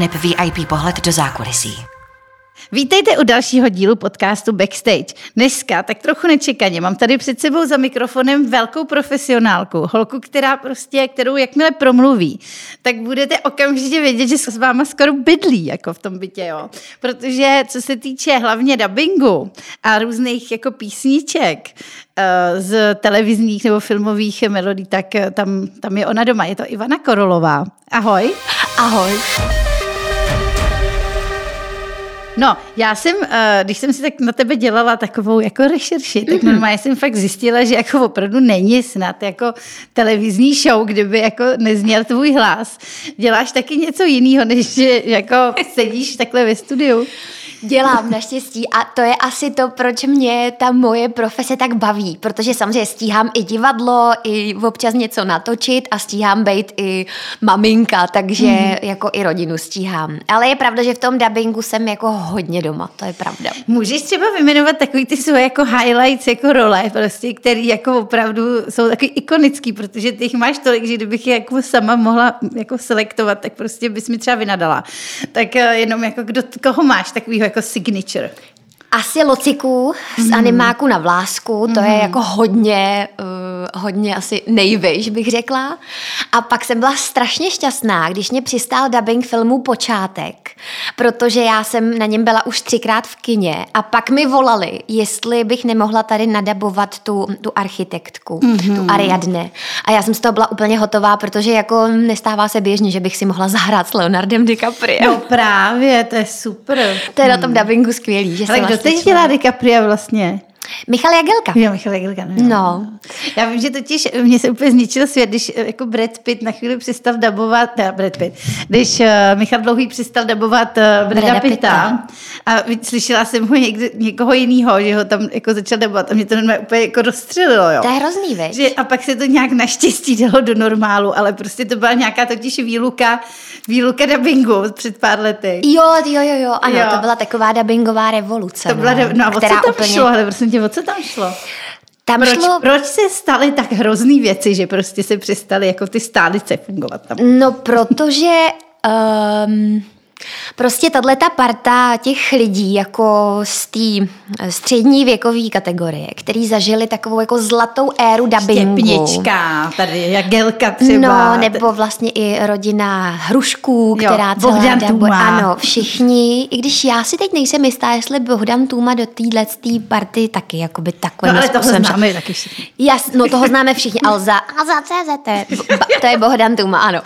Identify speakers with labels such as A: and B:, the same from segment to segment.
A: aneb VIP pohled do zákulisí.
B: Vítejte u dalšího dílu podcastu Backstage. Dneska, tak trochu nečekaně, mám tady před sebou za mikrofonem velkou profesionálku, holku, která prostě, kterou jakmile promluví, tak budete okamžitě vědět, že s váma skoro bydlí, jako v tom bytě, jo. Protože co se týče hlavně dubbingu a různých jako písniček, eh, z televizních nebo filmových melodí, tak eh, tam, tam je ona doma. Je to Ivana Korolová. Ahoj.
C: Ahoj.
B: No, já jsem, eh, když jsem si tak na tebe dělala takovou jako rešerši, tak mm-hmm. normálně jsem fakt zjistila, že jako opravdu není snad jako televizní show, kdyby jako nezněl tvůj hlas. Děláš taky něco jiného, než že jako sedíš takhle ve studiu.
C: Dělám naštěstí a to je asi to, proč mě ta moje profese tak baví, protože samozřejmě stíhám i divadlo, i občas něco natočit a stíhám být i maminka, takže hmm. jako i rodinu stíhám. Ale je pravda, že v tom dubbingu jsem jako hodně doma, to je pravda.
B: Můžeš třeba vyjmenovat takový ty svoje jako highlights, jako role, prostě, který jako opravdu jsou taky ikonický, protože ty jich máš tolik, že kdybych je jako sama mohla jako selektovat, tak prostě bys mi třeba vynadala. Tak eh, jenom jako kdo, koho máš takovýho jako signature?
C: Asi lociků z mm. animáku na vlásku, to mm. je mhm. jako hodně, uh, hodně asi nejvyš, bych řekla. A pak jsem byla strašně šťastná, když mě přistál dubbing filmu Počátek, protože já jsem na něm byla už třikrát v kině a pak mi volali, jestli bych nemohla tady nadabovat tu, tu architektku, mm. tu Ariadne. A já jsem z toho byla úplně hotová, protože jako nestává se běžně, že bych si mohla zahrát s Leonardem DiCaprio.
B: No právě, to je super.
C: To je na tom dubbingu skvělý, že
B: Ale teď dělá DiCaprio vlastně?
C: Michal Jagelka.
B: Jo, Michal Jagelka. No.
C: no.
B: Já vím, že totiž mě se úplně zničil svět, když eh, jako Brad Pitt na chvíli přestal dabovat, teda Brad Pitt, když uh, Michal Dlouhý přestal dabovat uh, Brada, Brada Pitta, Pitta a slyšela jsem ho někde, někoho jiného, že ho tam jako začal dabovat a mě to úplně jako rozstřelilo, jo.
C: To je hrozný, veď?
B: Že, a pak se to nějak naštěstí dalo do normálu, ale prostě to byla nějaká totiž výluka, výluka dabingu před pár lety.
C: Jo, jo, jo, jo, ano, jo. to byla taková dabingová revoluce.
B: To byla, no, no a která co tam úplně... šlo, ale prosím o co tam šlo? Tam proč, šlo... proč se staly tak hrozný věci, že prostě se přestaly jako ty stálice fungovat tam?
C: No, protože... Um, Prostě tahle ta parta těch lidí jako z té střední věkové kategorie, který zažili takovou jako zlatou éru dubbingu.
B: Štěpnička, tady Jagelka třeba.
C: No, nebo vlastně i rodina Hrušků, která jo, celá
B: Bohdan
C: dobu, Tuma. Ano, všichni, i když já si teď nejsem jistá, jestli Bohdan Tuma do téhle party taky jakoby takovým
B: No ale toho známe taky všichni.
C: Jas, no toho známe všichni, ale za, a za CZT, to je Bohdan Tuma, ano.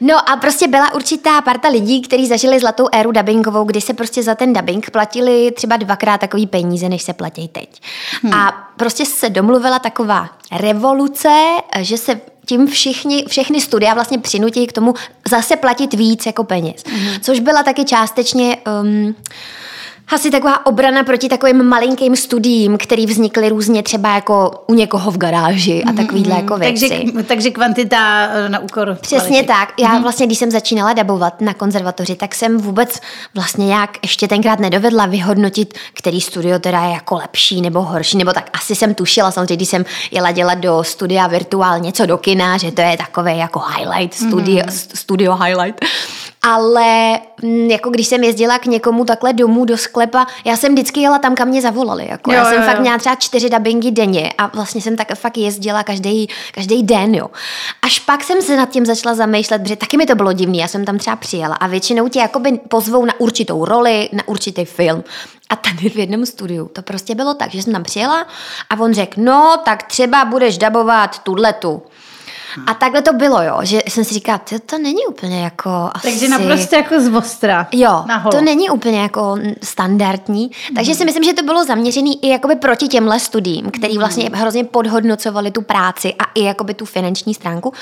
C: No a prostě byla určitá parta lidí, kteří zažili zlatou éru dubbingovou, kdy se prostě za ten dubbing platili třeba dvakrát takový peníze, než se platí teď. Hmm. A prostě se domluvila taková revoluce, že se tím všichni, všechny studia vlastně přinutí k tomu zase platit víc jako peněz. Hmm. Což byla taky částečně... Um, asi taková obrana proti takovým malinkým studiím, který vznikly různě třeba jako u někoho v garáži a takovýhle mm-hmm. jako věci.
B: Takže, takže kvantita eh, na úkor
C: Přesně kvality. tak. Já mm-hmm. vlastně, když jsem začínala dabovat na konzervatoři, tak jsem vůbec vlastně nějak ještě tenkrát nedovedla vyhodnotit, který studio teda je jako lepší nebo horší, nebo tak asi jsem tušila, samozřejmě, když jsem jela dělat do studia virtuál něco do kina, že to je takové jako highlight, studio, mm-hmm. studio highlight ale mm, jako když jsem jezdila k někomu takhle domů do sklepa, já jsem vždycky jela tam, kam mě zavolali. Jako. Jo, já jsem jo, fakt jo. měla třeba čtyři dubbingy denně a vlastně jsem tak fakt jezdila každý, každý den. Jo. Až pak jsem se nad tím začala zamýšlet, protože taky mi to bylo divné. Já jsem tam třeba přijela a většinou tě jakoby pozvou na určitou roli, na určitý film. A tady v jednom studiu to prostě bylo tak, že jsem tam přijela a on řekl, no tak třeba budeš dabovat tu. A takhle to bylo, jo, že jsem si říkala, to, to není úplně jako asi...
B: Takže naprosto jako z ostra.
C: Jo, to není úplně jako standardní. Takže si myslím, že to bylo zaměřené i jakoby proti těmhle studiím, který mhm. vlastně hrozně podhodnocovali tu práci a i jakoby tu finanční stránku.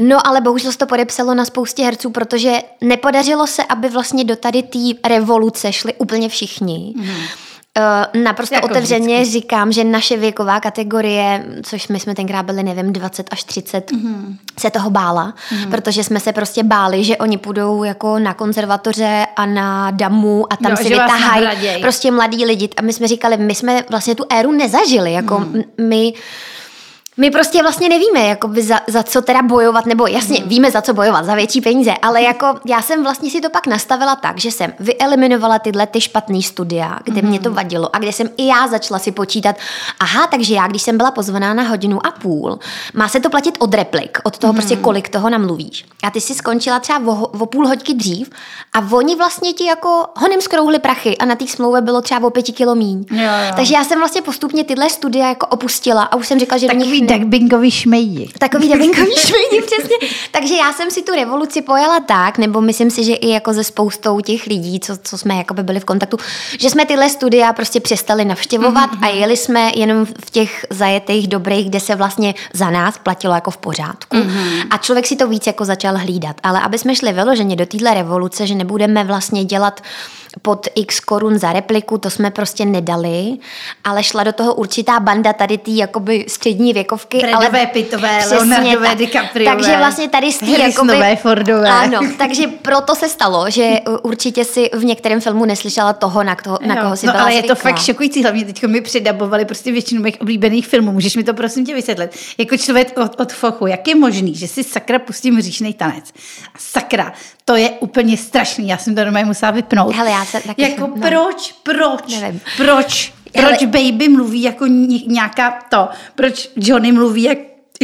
C: No ale bohužel se to podepsalo na spoustě herců, protože nepodařilo se, aby vlastně do tady té revoluce šli úplně všichni. Mm. Uh, naprosto jako otevřeně vždycky. říkám, že naše věková kategorie, což my jsme tenkrát byli, nevím, 20 až 30, mm-hmm. se toho bála, mm-hmm. protože jsme se prostě báli, že oni půjdou jako na konzervatoře a na damu a tam no, si vytahají prostě mladí lidi. A my jsme říkali, my jsme vlastně tu éru nezažili, jako mm-hmm. my My prostě vlastně nevíme, jakoby za, za co teda bojovat, nebo jasně, hmm. víme za co bojovat, za větší peníze, ale jako já jsem vlastně si to pak nastavila tak, že jsem vyeliminovala tyhle ty špatný studia, kde hmm. mě to vadilo a kde jsem i já začala si počítat, aha, takže já, když jsem byla pozvaná na hodinu a půl, má se to platit od replik, od toho hmm. prostě kolik toho namluvíš. A ty si skončila třeba o, o půl hoďky dřív a oni vlastně ti jako honem skrouhli prachy a na té smlouvě bylo třeba o pěti kilo míň.
B: Jo, jo.
C: Takže já jsem vlastně postupně tyhle studia jako opustila a už jsem říkala, že do nich
B: Takový dubbingový šmejdi.
C: Takový dubbingový šmejdi, přesně. Takže já jsem si tu revoluci pojala tak, nebo myslím si, že i jako ze spoustou těch lidí, co, co jsme jako by byli v kontaktu, že jsme tyhle studia prostě přestali navštěvovat mm-hmm. a jeli jsme jenom v těch zajetých dobrých, kde se vlastně za nás platilo jako v pořádku. Mm-hmm. A člověk si to víc jako začal hlídat. Ale aby jsme šli vyloženě do téhle revoluce, že nebudeme vlastně dělat pod x korun za repliku, to jsme prostě nedali, ale šla do toho určitá banda tady tý jakoby střední věkovky.
B: Bradové,
C: ale
B: Pitové, Leonardové,
C: ta,
B: DiCapriové.
C: Takže vlastně tady z tý
B: jakoby... Fordové.
C: Ano, takže proto se stalo, že určitě si v některém filmu neslyšela toho, na, toho, na koho si
B: no,
C: byla
B: ale
C: zvyklá.
B: je to fakt šokující, hlavně teď mi přidabovali prostě většinu mých oblíbených filmů. Můžeš mi to prosím tě vysvětlit? Jako člověk od, od fochu, jak je možný, že si sakra pustím říšný tanec? A sakra, to je úplně strašný, já jsem to normálně musela vypnout.
C: Hele, já se taky
B: jako
C: jsem,
B: no. proč, proč,
C: Nevím.
B: proč, Proč Baby mluví jako nějaká to, proč Johnny mluví jak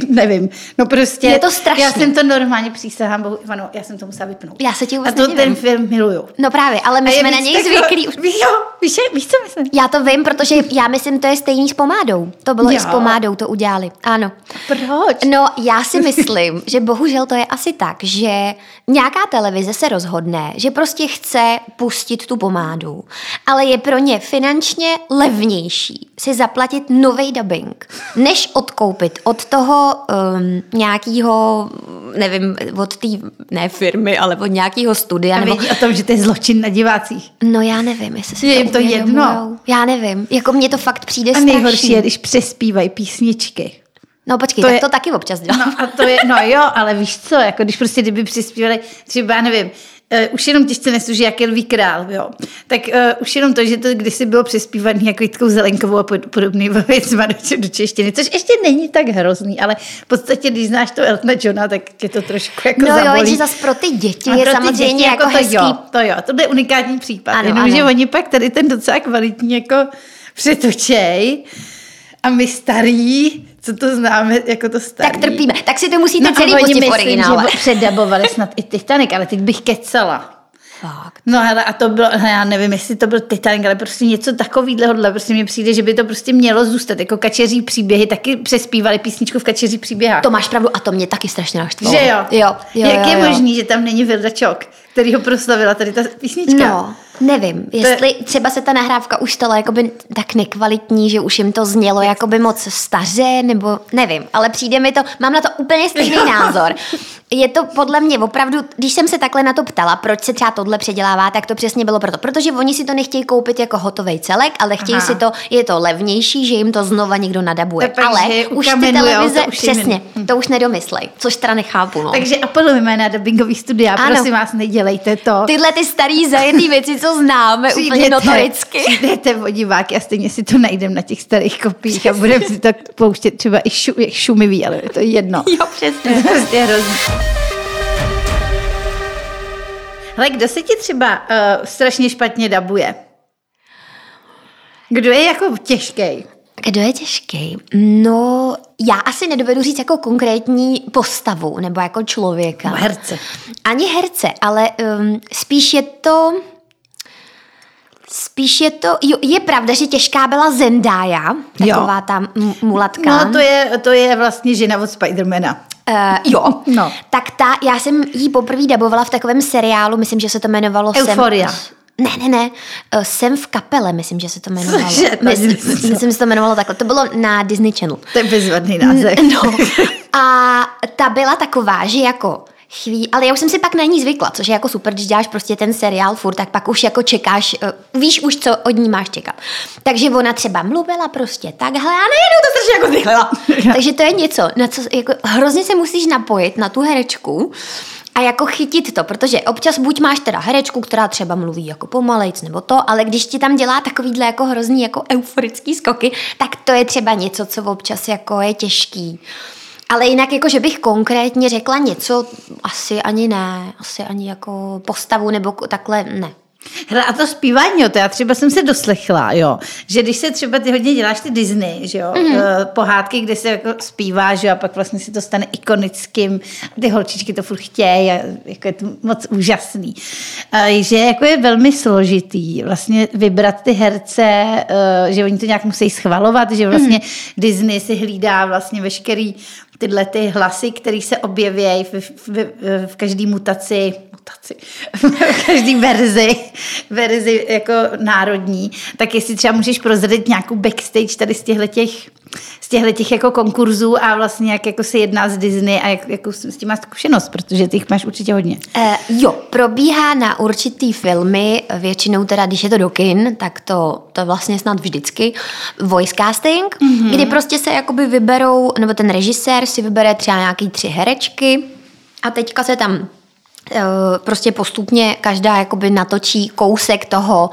B: nevím, no prostě.
C: Je to strašný.
B: Já jsem to normálně přísahám, bohu, Ivano, já jsem to musela vypnout.
C: Já se ti
B: A
C: vůbec
B: to
C: nedivím.
B: ten film miluju.
C: No právě, ale my
B: A
C: jsme na něj
B: takový-
C: zvyklí. už.
B: Víš, jo, víš, víš, co myslím?
C: Já to vím, protože já myslím, to je stejný s pomádou. To bylo i s
B: Jo.
C: pomádou, to udělali. Ano.
B: Proč?
C: No, já si myslím, že bohužel to je asi tak, že nějaká televize se rozhodne, že prostě chce pustit tu pomádu, ale je pro ně finančně levnější si zaplatit nový dubbing, než odkoupit od toho um, nějakého, nevím, od té, ne firmy, ale od nějakého studia.
B: A
C: nebo,
B: vědí o tom, že to je zločin na divácích.
C: no já nevím, jestli si
B: Je
C: to
B: jim to jedno.
C: Já nevím, jako mně to fakt přijde
B: A
C: strašný.
B: nejhorší je, když přespívají písničky.
C: No počkej,
B: To
C: tak
B: je-
C: to taky občas dělám.
B: No a to je, no jo, ale víš co, jako když prostě kdyby přispívali třeba, nevím, Uh, už jenom těžce nesluží, jak je lví král, jo. Tak uh, už jenom to, že to kdysi bylo přespívaný jako Jitkou Zelenkovou a pod, podobný věcma do, do češtiny, což ještě není tak hrozný, ale v podstatě, když znáš to Eltona Johna, tak tě to trošku jako
C: No jo,
B: zabolí.
C: jenže zas pro ty děti
B: A
C: je
B: pro
C: samozřejmě
B: děti
C: jako,
B: to
C: hezký.
B: Jo, to jo, to je unikátní případ.
C: Ano,
B: Ano, Jenomže
C: ano.
B: oni pak tady ten docela kvalitní jako přetočej a my starý, co to známe jako to starý.
C: Tak trpíme. Tak si to musíte
B: a
C: celý pustit v originále.
B: že předabovali snad i Titanic, ale teď bych kecala.
C: Fakt.
B: No hele, a to bylo, já nevím, jestli to byl Titanic, ale prostě něco takového, prostě mi přijde, že by to prostě mělo zůstat, jako kačeří příběhy, taky přespívali písničku v kačeří příběhách.
C: To máš pravdu a to mě taky strašně naštvalo.
B: že jo?
C: Jo, jo,
B: Jak
C: jo,
B: je
C: jo.
B: možný, že tam není Vilda Čok, který ho proslavila tady ta písnička?
C: No, nevím, jestli třeba se ta nahrávka už stala jakoby tak nekvalitní, že už jim to znělo jakoby moc staře, nebo nevím, ale přijde mi to, mám na to úplně stejný názor. Je to podle mě opravdu, když jsem se takhle na to ptala, proč se třeba tohle předělává, tak to přesně bylo proto. Protože oni si to nechtějí koupit jako hotový celek, ale chtějí
B: Aha.
C: si to, je to levnější, že jim to znova někdo nadabuje.
B: Takže
C: ale už ty televize,
B: to už jim-
C: přesně, to už nedomyslej, což teda nechápu. No.
B: Takže apelujeme na dubbingový studia,
C: Ano.
B: prosím vás, nedělejte to.
C: Tyhle ty starý zajetý věci, co známe úplně notoricky.
B: Přijdete o diváky a stejně si to najdeme na těch starých kopiích a budeme si to pouštět třeba i šu, šumivý, ale je to jedno.
C: Jo, přesně.
B: To je prostě hrozný. Hele, kdo se ti třeba uh, strašně špatně dabuje? Kdo je jako těžký?
C: Kdo je těžký? No, já asi nedovedu říct jako konkrétní postavu nebo jako člověka.
B: Herce.
C: Ani herce, ale um, spíš je to... Spíš je to, jo, je pravda, že těžká byla Zendaya, taková
B: Jo.
C: ta m- mulatka.
B: No to je, to je vlastně žena od Spidermana.
C: Uh, jo,
B: No.
C: tak ta, já jsem jí poprvé dabovala v takovém seriálu, myslím, že se to jmenovalo
B: Euphoria.
C: Jsem, ne, ne, ne, Jsem v kapele, myslím, že se to jmenovalo.
B: Cože? To
C: myslím, myslím, že se to jmenovalo takhle. To bylo na Disney Channel.
B: To je bezvadný název.
C: No. A ta byla taková, že jako chví, ale já už jsem si pak na ní zvykla, což je jako super, když děláš prostě ten seriál furt, tak pak už jako čekáš, uh, víš už, co od ní máš čekat. Takže ona třeba mluvila prostě takhle a najednou to strašně jako zrychlila. Takže to je něco, na co jako hrozně se musíš napojit na tu herečku, a jako chytit to, protože občas buď máš teda herečku, která třeba mluví jako pomalejc nebo to, ale když ti tam dělá takovýhle jako hrozný jako euforický skoky, tak to je třeba něco, co občas jako je těžký. Ale jinak, jako že bych konkrétně řekla něco, asi ani ne, asi ani jako postavu nebo takhle ne.
B: Hele, a to zpívání, jo, to já třeba jsem se doslechla, jo, že když se třeba ty hodně děláš ty Disney, že jo, mm-hmm. pohádky, kde se jako zpívá, že jo, a pak vlastně si to stane ikonickým, ty holčičky to furt chtějí a jako je to moc úžasný. A, že jako je velmi složitý vlastně vybrat ty herce, eh, že oni to nějak musí schvalovat, že vlastně mm-hmm. Disney si hlídá vlastně veškerý tyhle ty hlasy, které se objeví v, v, v, v každé mutaci mutaci, v každé verzi, verzi jako národní, tak jestli třeba můžeš prozradit nějakou backstage tady z těchto těch, z těchto těch jako konkurzů a vlastně jak jako se jedná z Disney a jak, jako s tím máš zkušenost, protože ty jich máš určitě hodně.
C: Uh, jo, probíhá na určitý filmy, většinou teda, když je to do kin, tak to, to vlastně snad vždycky, voice casting, mm-hmm. kdy prostě se jakoby vyberou, nebo ten režisér si vybere třeba nějaký tři herečky a teďka se tam prostě postupně každá jakoby natočí kousek toho,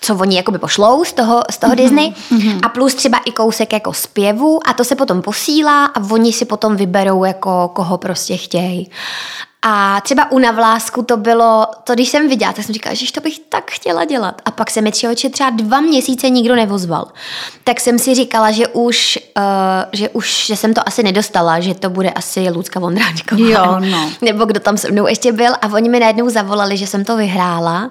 C: co oni jakoby pošlou z toho, z toho mm-hmm. Disney mm-hmm. a plus třeba i kousek jako zpěvu a to se potom posílá a oni si potom vyberou jako koho prostě chtějí. A třeba u Navlásku to bylo, to když jsem viděla, tak jsem říkala, že to bych tak chtěla dělat. A pak se mi třeba, třeba dva měsíce nikdo nevozval. Tak jsem si říkala, že už, uh, že už, že jsem to asi nedostala, že to bude asi Lucka Vondráčková.
B: Jo, no.
C: Nebo kdo tam se mnou ještě byl. A oni mi najednou zavolali, že jsem to vyhrála.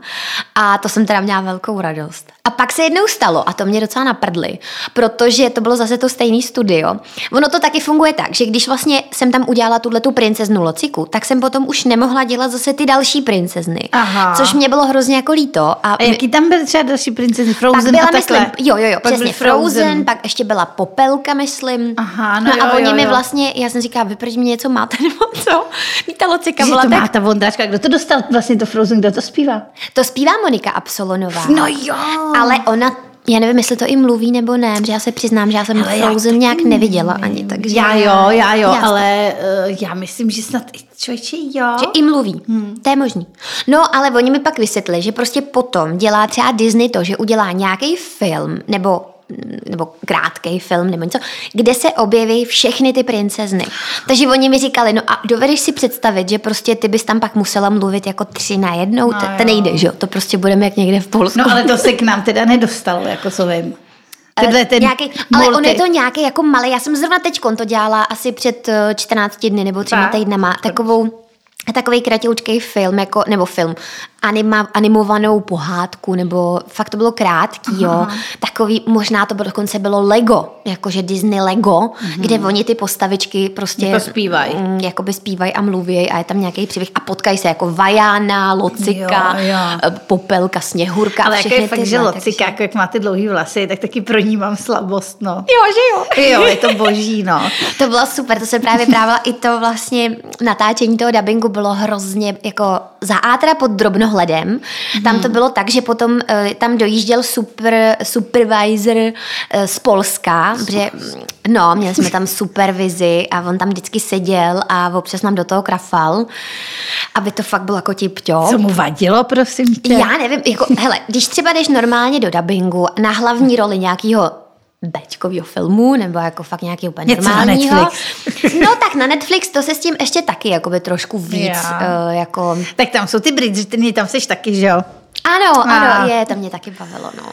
C: A to jsem teda měla velkou radost. A pak se jednou stalo, a to mě docela naprdli, protože to bylo zase to stejný studio. Ono to taky funguje tak, že když vlastně jsem tam udělala tuhle tu princeznu Lociku, tak jsem potom už nemohla dělat zase ty další princezny. Aha. Což mě bylo hrozně jako líto. A,
B: a jaký tam byly třeba další princezny? Frozen
C: pak byla,
B: a takhle?
C: myslím, jo, jo, jo, pak přesně. Frozen, Frozen, pak ještě byla Popelka, myslím.
B: Aha, no,
C: no
B: jo,
C: a oni
B: jo,
C: mi vlastně, já jsem říkala, vy proč mi něco máte, nebo co? Víte, Locika byla
B: to
C: tak...
B: má ta Vondračka. Kdo to dostal vlastně to Frozen? Kdo to zpívá?
C: To zpívá Monika Absolonová.
B: No jo.
C: Ale ona já nevím, jestli to i mluví nebo ne, protože já se přiznám, že já jsem
B: Ale já
C: Frozen
B: taky
C: nějak neviděla ani, takže...
B: Já jo, já jo,
C: Jasně.
B: ale uh, já myslím, že snad i člověče jo.
C: Že i mluví. Hmm. To je možný. No, ale oni mi pak vysvětlili, že prostě potom dělá třeba Disney to, že udělá nějaký film nebo nebo krátký film nebo něco, kde se objeví všechny ty princezny. Takže oni mi říkali, no a dovedeš si představit, že prostě ty bys tam pak musela mluvit jako tři na jednou,
B: No
C: to, nejde, že jo, to prostě budeme jak někde v Polsku.
B: No ale to se k nám teda nedostalo, jako co vím. Tyhle ten
C: nějaký, ale on
B: multi-
C: je to nějaký jako malý. Já jsem zrovna teď to dělala asi před eh, 14 dny nebo
B: Fakt?
C: týdnama. Takovou takový kratěučký film, jako, nebo film, anima, animovanou pohádku, nebo fakt to bylo krátký, jo. Takový, možná to bylo, dokonce bylo Lego, jakože Disney Lego, mm-hmm. kde oni ty postavičky prostě
B: Jako zpívají.
C: mm, jakoby zpívají a mluví a je tam nějaký příběh a potkají se jako Vajána, Locika,
B: Jo, jo.
C: eh, Popelka, Sněhurka.
B: ale
C: všechny
B: je fakt, že
C: takže-
B: Locika, jako jak má ty dlouhý vlasy, tak taky pro ní mám slabost, no.
C: Jo, že jo.
B: Jo, je to boží, no.
C: To bylo super, to jsem právě právě i to vlastně natáčení toho dubbingu bylo hrozně jako za A teda pod drobnohledem. Tam to bylo tak, že potom eh, tam dojížděl super, supervisor eh, z Polska, protože no, měli jsme tam supervizi a on tam vždycky seděl a občas nám do toho krafal, aby to fakt bylo jako tipťo.
B: Co mu vadilo, prosím tě?
C: Já nevím, jako, hele, když třeba jdeš normálně do dubbingu na hlavní roli nějakého Bčkovýho filmu, nebo jako fakt nějaký úplně
B: Něco na
C: normálního.
B: Netflix.
C: No tak na Netflix to se s tím ještě taky jakoby trošku víc uh, jako...
B: Tak tam jsou ty Bridgertony, tam seš taky, že jo?
C: Ano,
B: A.
C: ano, je, to mě taky bavilo, no.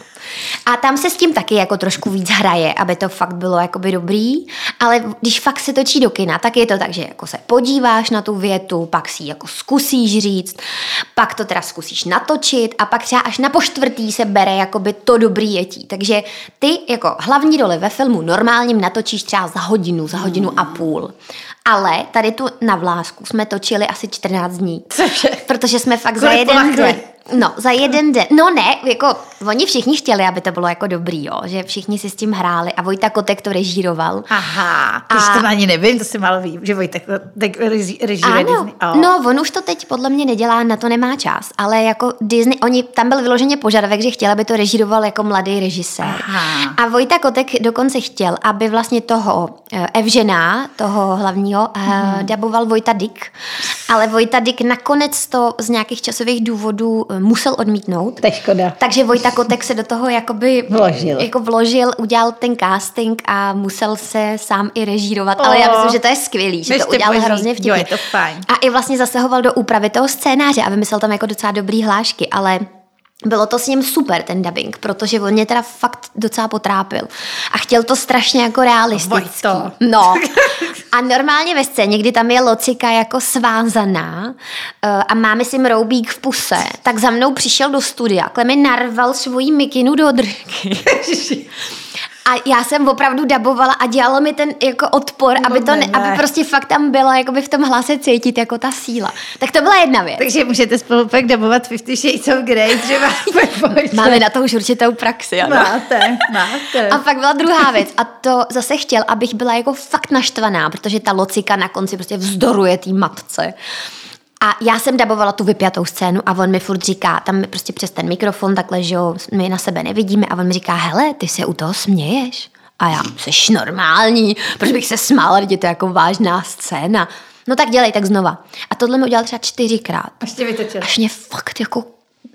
C: A tam se s tím taky jako trošku víc hraje, aby to fakt bylo jakoby dobrý, ale když fakt se točí do kina, tak je to tak, že jako se podíváš na tu větu, pak si ji jako zkusíš říct, pak to teda zkusíš natočit a pak třeba až na poštvrtý se bere jakoby to dobrý jetí. Takže ty jako hlavní roli ve filmu normálním natočíš třeba za hodinu, za hodinu a půl. Ale tady tu na vlásku jsme točili asi 14 dní.
B: Cože?
C: Protože jsme fakt za jeden den. No, za jeden den. No ne, jako oni všichni chtěli, aby to bylo jako dobrý, jo, že všichni si s tím hráli a Vojta Kotek to režíroval.
B: Aha, když
C: A-
B: to ani nevím, to si málo vím, že tak reží- režíruje Disney. Oh.
C: no on už to teď podle mě nedělá, na to nemá čas, ale jako Disney, oni, tam byl vyloženě požadavek, že chtěl, aby to režíroval jako mladý režisér.
B: Aha.
C: A Vojta Kotek dokonce chtěl, aby vlastně toho eh, Evžena, toho hlavního, hmm. daboval Vojta Dick, ale Vojta Dick nakonec to z nějakých časových důvodů eh, musel odmítnout.
B: To je škoda.
C: Takže Vojta Kotek se do toho jakoby
B: Vložil.
C: Jako vložil, udělal ten casting a musel se sám i režírovat, ale já
B: Oh.
C: myslím, že to je skvělý, že
B: Než
C: to udělal
B: boží.
C: hrozně vtipně.
B: Jo, je to fajn.
C: A i vlastně zasahoval do úpravy toho scénáře a vymyslel tam jako docela dobrý hlášky, ale bylo to s ním super, ten dubbing, protože on mě teda fakt docela potrápil. A chtěl to strašně jako realisticky.
B: Vojto.
C: No. A normálně ve scéně, kdy tam je Locika jako svázaná eh, a má, myslím, roubík v puse, tak za mnou přišel do studia, mi narval svoji mikinu do drky. A já jsem opravdu dabovala a dělalo mi ten jako odpor, aby, to ne,
B: ne,
C: aby prostě fakt tam byla jakoby v tom hlase cítit jako ta síla. Tak to byla jedna věc.
B: Takže můžete spolu pak dabovat Fifty Shades of Grey, třeba
C: Máme na to už určitou praxi, ano.
B: Máte, máte.
C: A pak byla druhá věc a to zase chtěl, abych byla jako fakt naštvaná, protože ta locika na konci prostě vzdoruje té matce. A já jsem dabovala tu vypjatou scénu a on mi furt říká, tam mi prostě přes ten mikrofon takhle, že jo, my na sebe nevidíme a on mi říká, hele, ty se u toho směješ. A já, jsi normální, proč bych se smála, je to jako vážná scéna. No tak dělej, tak znova. A tohle mi udělal třeba čtyřikrát.
B: Až tě vytočil.
C: Až mě fakt jako,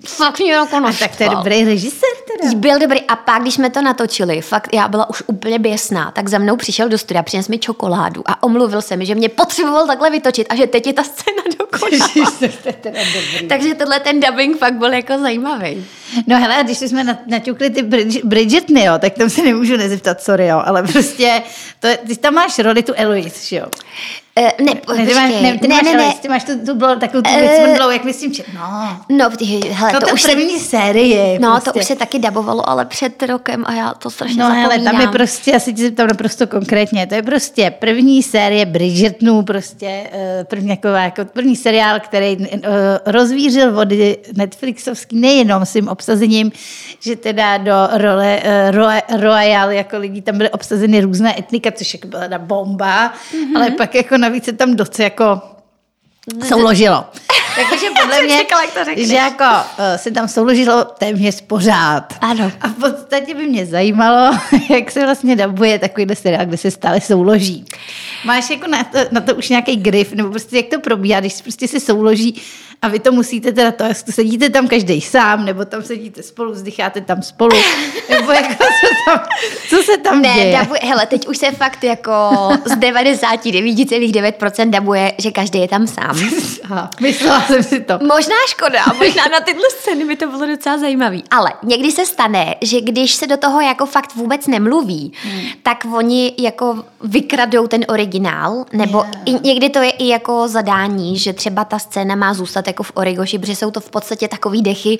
C: fakt mě jako
B: A tak to je
C: naštval.
B: dobrý režisér teda.
C: Byl dobrý a pak, když jsme to natočili, fakt já byla už úplně běsná, tak za mnou přišel do studia, přines mi čokoládu a omluvil se mi, že mě potřeboval takhle vytočit a že teď je ta scéna dokonalá. Takže tenhle ten dubbing fakt byl jako zajímavý.
B: No hele, a když jsme na- naťukli ty Bridg- Bridgetny, jo, tak tam se nemůžu nezeptat, sorry, jo, ale prostě, to, je- ty tam máš roli tu Eloise, že jo?
C: Uh, ne,
B: Ne, ty máš, ne, ty
C: ne,
B: máš
C: ne, ne.
B: ty máš tu, tu blou, takovou tu
C: Eh,
B: vycmrdlou, jak myslím, že, no.
C: No, ty, hele,
B: No
C: to,
B: to
C: už se,
B: první série.
C: no,
B: prostě.
C: to už se taky dabovalo, ale před rokem a já to strašně
B: No hele,
C: zapomínám.
B: tam je prostě, já si tě zeptám naprosto konkrétně, to je prostě první série Bridgertonů, prostě eh, první, taková, jako první seriál, který rozvířil vody Netflixovský nejenom svým obsazením, že teda do role Ro- Royal jako lidí tam byly obsazeny různé etnika, což jako byla bomba, mm-hmm. ale pak jako navíc se tam docela jako souložilo. Takže podle mě,
C: čekala, jak to řekneš.
B: že jako uh, se tam souložilo téměř pořád.
C: Ano.
B: A v podstatě by mě zajímalo, jak se vlastně dabuje takovýhle seriál, kde se stále souloží. Máš jako na to, na to už nějaký grif, nebo prostě jak to probíhá, když prostě se souloží a vy to musíte teda to, jestli sedíte tam každý sám, nebo tam sedíte spolu, vzdycháte tam spolu, nebo jako co, tam, co se tam
C: Ne,
B: děje.
C: dabuje, hele, teď už se fakt jako z 99,9% dabuje, že každý je tam sám.
B: Aha, myslela jsem si to.
C: Možná škoda, možná na tyhle scény by to bylo docela zajímavý. Ale někdy se stane, že když se do toho jako fakt vůbec nemluví, hmm. tak oni jako vykradou ten originál, nebo
B: Yeah.
C: i, někdy to je i jako zadání, že třeba ta scéna má zůstat jako v Origoši, protože jsou to v podstatě takový dechy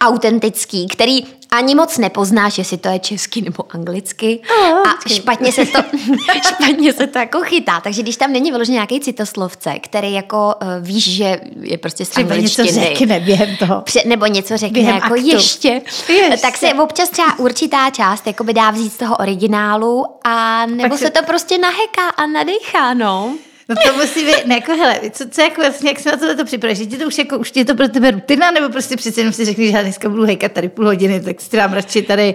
C: autentický, který ani moc nepoznáš, jestli to je česky nebo anglicky.
B: Oh,
C: a špatně se to, špatně se to jako chytá. Takže když tam není vyložený nějaký citoslovce, který jako uh, víš, že je prostě z
B: Třeba něco řekne během toho.
C: Pře- nebo něco řekne
B: Během
C: jako
B: aktu.
C: ještě,
B: Ještě.
C: tak se občas třeba určitá část jakoby dá vzít z toho originálu a nebo
B: Tak
C: se
B: se-
C: to prostě naheká a nadechá, no.
B: No to musí být, ne, jako hele, co, co jako vlastně, jak se na tohle to připravíš, že to už jako, už je to pro tebe rutina, nebo prostě přece jenom si řekneš, že já dneska budu hejkat tady půl hodiny, tak si dám radši tady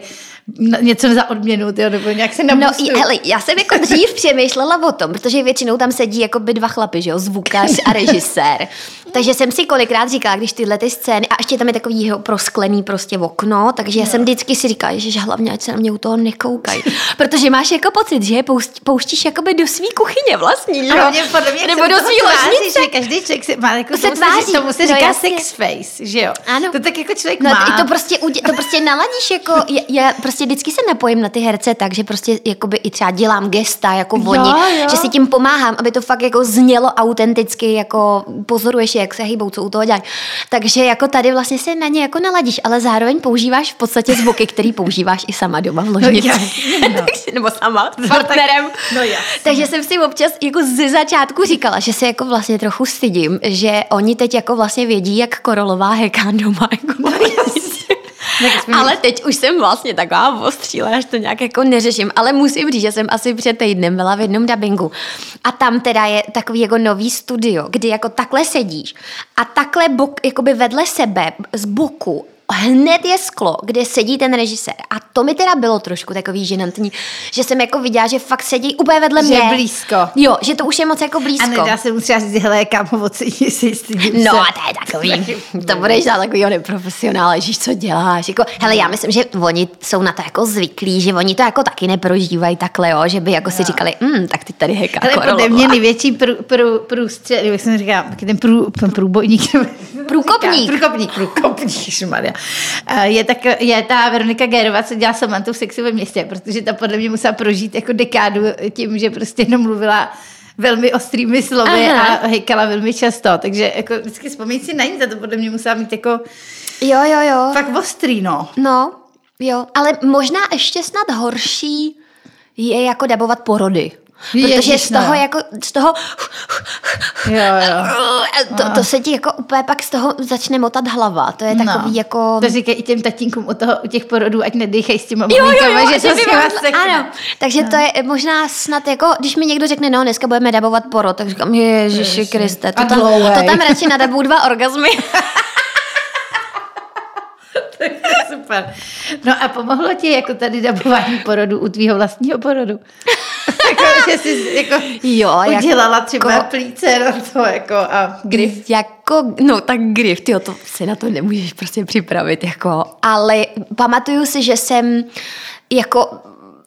B: něco za odměnu, tyjo, nebo nějak se
C: No
B: nabustuju.
C: i, hele, já jsem jako dřív přemýšlela o tom, protože většinou tam sedí jako by dva chlapy, že jo, zvukař a režisér. Takže jsem si kolikrát říkala, když tyhle ty scény, a ještě tam je takový jeho prosklený prostě okno, takže já jsem vždycky si říkala, že hlavně ať se na mě u toho nekoukají. Protože máš jako pocit, že je poušť, pouštíš jakoby do svý kuchyně vlastní, že jo?
B: podle mě,
C: Nebo do svý ložnice.
B: že každý člověk se má, jako
C: se tváří,
B: se, tomu se
C: no
B: říká sex face, že jo?
C: Ano.
B: To tak jako člověk
C: No
B: má.
C: to prostě, to prostě naladíš, jako, já, já prostě vždycky se napojím na ty herce tak, že prostě jakoby i třeba dělám gesta jako
B: Jo,
C: oni,
B: jo.
C: že si tím pomáhám, aby to fakt jako znělo autenticky, jako pozoruješ, je, jak se hýbou, co u toho dělají. Takže jako tady vlastně se na ně jako naladíš, ale zároveň používáš v podstatě zvuky, který používáš i sama doma v ložnici.
B: jasně, no.
C: Takže- Nebo sama, s
B: No tak-
C: partnerem.
B: no jasně.
C: Takže jsem si občas jako ze začátku říkala, že se jako vlastně trochu stydím, že oni teď jako vlastně vědí, jak Korolová heká doma. Jako ale teď už jsem vlastně taková ostříle, až to nějak jako neřeším. Ale musím říct, že jsem asi před týdnem byla v jednom dubbingu. A tam teda je takový jako nový studio, kdy jako takhle sedíš a takhle bok, jakoby vedle sebe z boku hned je sklo, kde sedí ten režisér. A to mi teda bylo trošku takový ženantní, že jsem jako viděla, že fakt sedí úplně vedle
B: že
C: mě.
B: je blízko.
C: Jo, že to už je moc jako blízko.
B: A nedá se mu třeba říct, hele, kámo, ocení si,
C: No a to je takový, to budeš dát takovýho neprofesionála, ježíš, co děláš. Jako, hele, já myslím, že oni jsou na to jako zvyklí, že oni to jako taky neprožívají takhle, jo, že by jako si říkali, mm, tak ty tady heká
B: Ale podle
C: Korolová."
B: mě největší prů, prů, průstřed, jak jsem říkala, ten prů, průbojník.
C: Průkopník.
B: Průkopník, průkopník, ježišmarja. Eh, Je, tak, je ta Veronika Gérová, co dělá Samantu v sexu ve městě, protože ta podle mě musela prožít jako dekádu tím, že prostě jenom mluvila velmi ostrými slovy
C: Aha.
B: a hejkala velmi často, takže jako vždycky vzpomíň si na ní, ta to podle mě musela mít jako
C: Jo, jo, jo.
B: fakt ostrý, no.
C: No, jo, ale možná ještě snad horší je jako dabovat porody. Protože z toho
B: no.
C: jako, z toho,
B: Jo, jo.
C: to, to se ti jako úplně pak z toho začne motat hlava. To je takový jako...
B: To říkají i těm tatínkům u, toho, u těch porodů, ať nedýchají s těma maminkama,
C: jo,
B: že to sekne.
C: Ano, takže to je možná snad jako, když mi někdo řekne, no dneska budeme dabovat porod, tak říkám, ježiši. Kriste, to tam, to tam radši nadabuju dva orgazmy.
B: Super. No a pomohlo ti jako tady dabování porodu u tvýho vlastního porodu? Jako, že jsi jako
C: Jo,
B: udělala třeba
C: jako-
B: plíce no to jako a grif.
C: Jako, no tak grif, tyjo, to si na to nemůžeš prostě připravit, jako, ale pamatuju si, že jsem jako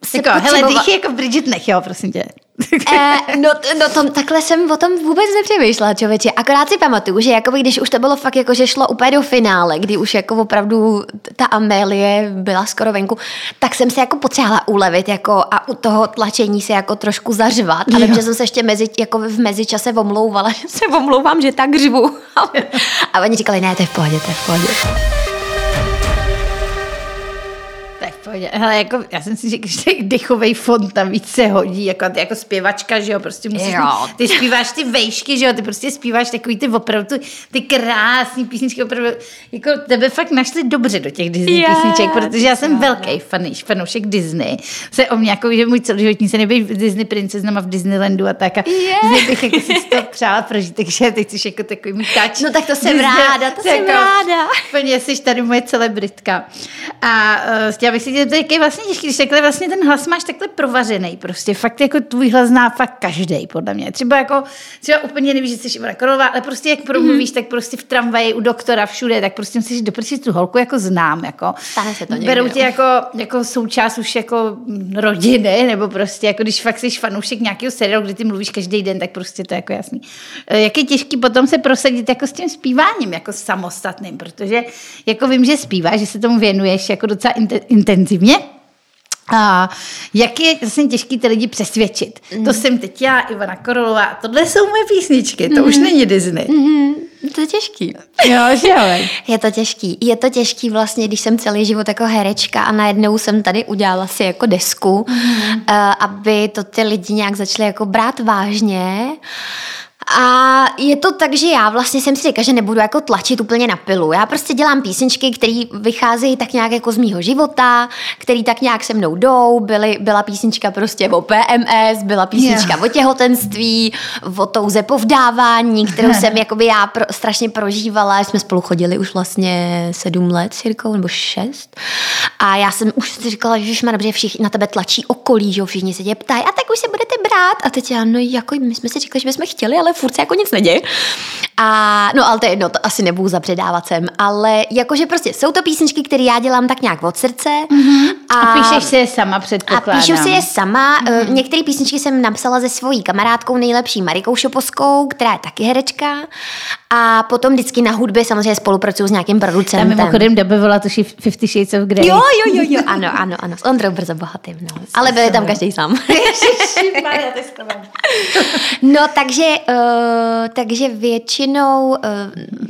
C: se
B: Jako, hele,
C: potřebova-
B: dýchy jako Bridget nech, jo, prosím tě.
C: Eh, no, no tom, takhle jsem o tom vůbec nepřemýšlela, člověče. Akorát si pamatuju, že jakoby, když už to bylo fakt jako, že šlo úplně do finále, kdy už jako opravdu ta Amélie byla skoro venku, tak jsem se jako potřebovala ulevit jako a u toho tlačení se jako trošku zařvat. A vím, že jsem se ještě mezi, jako v mezičase omlouvala, že se omlouvám, že tak řvu. a oni říkali, ne, to je v pohodě, to je v pohodě.
B: Pojď. Hele, jako, já jsem si řekl, že dechový fond tam víc se hodí, jako ty jako zpěvačka, že jo, prostě musíš,
C: Jo.
B: mít- ty zpíváš ty vejšky, že jo, ty prostě zpíváš takový ty opravdu, ty krásný písničky, opravdu, jako tebe fakt našli dobře do těch Disney
C: Je,
B: písniček, protože já jsem
C: to je
B: velký fanouš, fanoušek Disney. Se o mě, jako, že můj celoživotní se nebyl v Disney princeznama v Disneylandu a tak a. Disney bych jako si to přála prožít, takže teď jsi jako takový můj touch.
C: No tak to jsem
B: Disney,
C: ráda, to jsem ráda.
B: Úplně jsi tady moje celebritka. A uh, chtěla bych si říct, to je vlastně těžký, když takhle vlastně ten hlas máš takhle provařený prostě. Fakt jako tvůj hlas zná fakt každý podle mě. Třeba jako, třeba úplně nevíš, že jsi Ivana Korolová, ale prostě jak promluvíš, tak prostě v tramvaji, u doktora, všude, tak prostě musíš doprčit tu holku jako znám. Jako.
C: Stane se to někdy,
B: Berou tě jako, jako součást už jako rodiny, nebo prostě jako když fakt jsi fanoušek nějakého seriálu, kdy ty mluvíš každý den, tak prostě to je jako jasný. E, Jak je těžký potom se prosadit jako s tím zpíváním, jako samostatným, protože jako vím, že zpíváš, že se tomu věnuješ jako docela inte- intenzivně, a jak je vlastně těžký ty lidi přesvědčit. Mm. To jsem teď já, Ivana Korolová, a tohle jsou moje písničky, to mm. už není Disney. Mm.
C: To je těžký.
B: Jo, že jo.
C: Je to těžký. Je to těžký vlastně, když jsem celý život jako herečka a najednou jsem tady udělala si jako desku, mm. uh, aby to ty lidi nějak začaly jako brát vážně. A je to tak, že já vlastně jsem si říkala, že nebudu jako tlačit úplně na pilu. Já prostě dělám písničky, které vycházejí tak nějak jako z mýho života, které tak nějak se mnou jdou. Byly, byla písnička prostě o PMS, byla písnička
B: Jo.
C: o těhotenství, o touze po vdávání, kterou jsem jakoby já pro, strašně prožívala. Jsme spolu chodili už vlastně sedm let s Jirkou, nebo šest. A já jsem už si říkala, že má dobře, všichni na tebe tlačí okolí, že jo, všichni se tě ptají, a tak už se budete brát. A teď já, no jako my jsme si říkali, že bychom chtěli, ale furt se jako nic neděje. A no, ale to je jedno, to asi nebudu zapředávat sem, ale jakože prostě jsou to písničky, které já dělám tak nějak od srdce. Mm-hmm.
B: A píšeš si je sama,
C: a
B: předpokládám.
C: píšu si je sama. Mm. Některé písničky jsem napsala se svojí kamarádkou nejlepší Marikou Šoposkou, která je taky herečka. A potom vždycky na hudbě samozřejmě spolupracuju s nějakým
B: Tam
C: producentem.
B: mimochodem dabovala to Shif- Fifty Shades of Grey.
C: Jo, jo, jo, jo, ano, ano, ano. S Ondrou brzo bohatým, no. Ale byli tam každý sám. No, takže, uh, takže většinou většinou uh,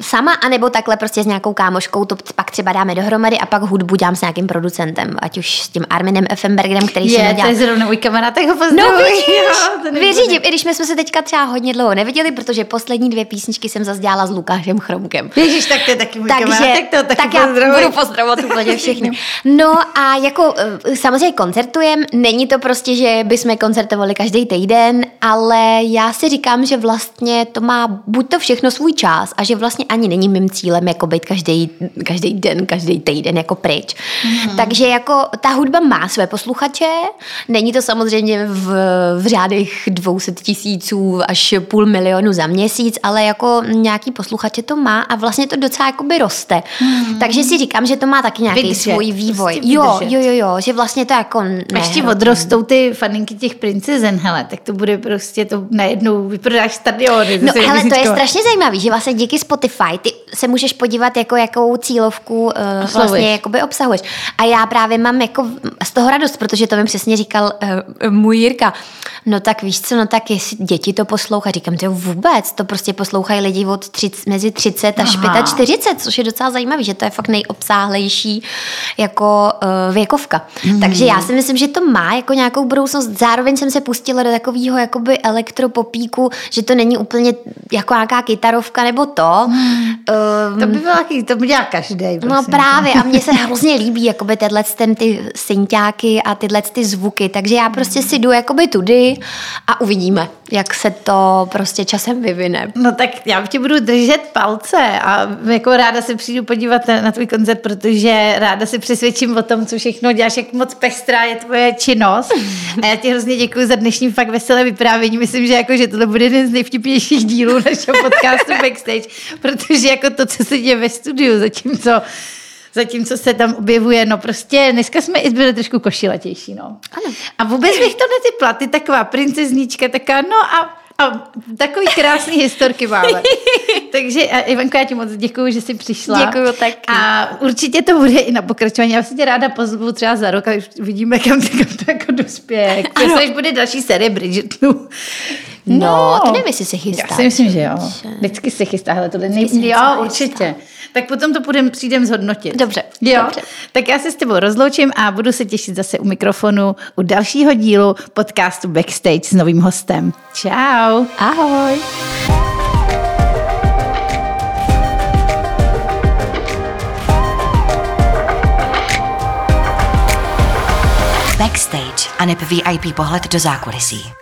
C: sama, anebo takhle prostě s nějakou kámoškou, to pak třeba dáme dohromady a pak hudbu dělám s nějakým producentem, ať už s tím Arminem Effenbergem, který
B: Je,
C: si
B: to je zrovna můj kamarád, tak ho
C: No
B: pozdravuji.
C: vidíš,
B: to nebude.
C: vyřídím, i když my jsme se teďka třeba hodně dlouho neviděli, protože poslední dvě písničky jsem zase dělala s Lukášem Chromkem.
B: Ježíš, tak to je taky můj kamarád, tak to taky
C: tak já
B: pozdravuji.
C: budu pozdravovat úplně všechny. No a jako eh, samozřejmě koncertujem, není to prostě, že bychom koncertovali každý týden, ale já si říkám, že vlastně to má buď to všechno svůj čas a že vlastně ani není mým cílem jako být každý, každý den, každý týden jako pryč. Mm. Takže jako ta hudba má své posluchače, není to samozřejmě v, v řádech 200 tisíců až půl milionu za měsíc, ale jako nějaký posluchače to má a vlastně to docela jakoby roste. Mm. Takže si říkám, že to má taky nějaký
B: Vydržet,
C: svůj vývoj.
B: prostě
C: jo, jo, jo, jo, že vlastně to jako ne,
B: Až ti odrostou ty faninky těch princezen, hele, tak to bude prostě, to najednou vyprodáš stadiony.
C: No hele, to je strašně zajímavý, že vlastně díky Spotify ty se můžeš podívat, jako jakou cílovku uh, vlastně jakoby obsahuješ. A já právě mám jako z toho radost, protože to mi přesně říkal uh, můj Jirka. No tak víš co, no tak jestli děti to poslouchají, říkám, to vůbec, to prostě poslouchají lidi od 30, mezi 30 až
B: Aha.
C: 45, což je docela zajímavý, že to je fakt nejobsáhlejší jako uh, věkovka. Mm. Takže já si myslím, že to má jako nějakou budoucnost. Zároveň jsem se pustila do takového jakoby elektropopíku, že to není úplně jako nějaká kytarovka nebo to. Mm.
B: To by bylo to by dělal každý.
C: No právě a mně se hrozně líbí jakoby tyhle ten, ty synťáky a tyhle ty zvuky, takže já prostě si jdu jakoby tudy a uvidíme, jak se to prostě časem vyvine.
B: No tak já tě budu držet palce a jako ráda se přijdu podívat na, na tvůj koncert, protože ráda si přesvědčím o tom, co všechno děláš, jak moc pestrá je tvoje činnost. A já ti hrozně děkuji za dnešní fakt veselé vyprávění. Myslím, že, jako, že tohle bude jeden z nejvtipnějších dílů našeho podcastu Backstage, protože jako to, co se děje ve studiu, zatímco Zatímco se tam objevuje, no prostě dneska jsme i byli trošku košilatější, no.
C: Ano.
B: A vůbec bych to netypla, ty taková princeznička, taká, no a a takový krásný historky máme. Takže a Ivanko, já ti moc děkuji, že jsi přišla.
C: Děkuju taky.
B: A určitě to bude i na pokračování. Já si tě ráda pozvu třeba za rok a už uvidíme, kam, kam to jako dospěje. Až bude další série Bridgetonu.
C: No, to nevím, jestli se chystá.
B: Já si myslím, že jo. Vždycky se chystá, hele, tohle nej... Jo, určitě. Tak potom to půjdem, přijdem zhodnotit.
C: Dobře,
B: Jo.
C: dobře.
B: Tak já se s tebou rozloučím a budu se těšit zase u mikrofonu u dalšího dílu podcastu Backstage s novým hostem. Ciao.
C: Ahoj.
A: A VIP pohled do zákulisí.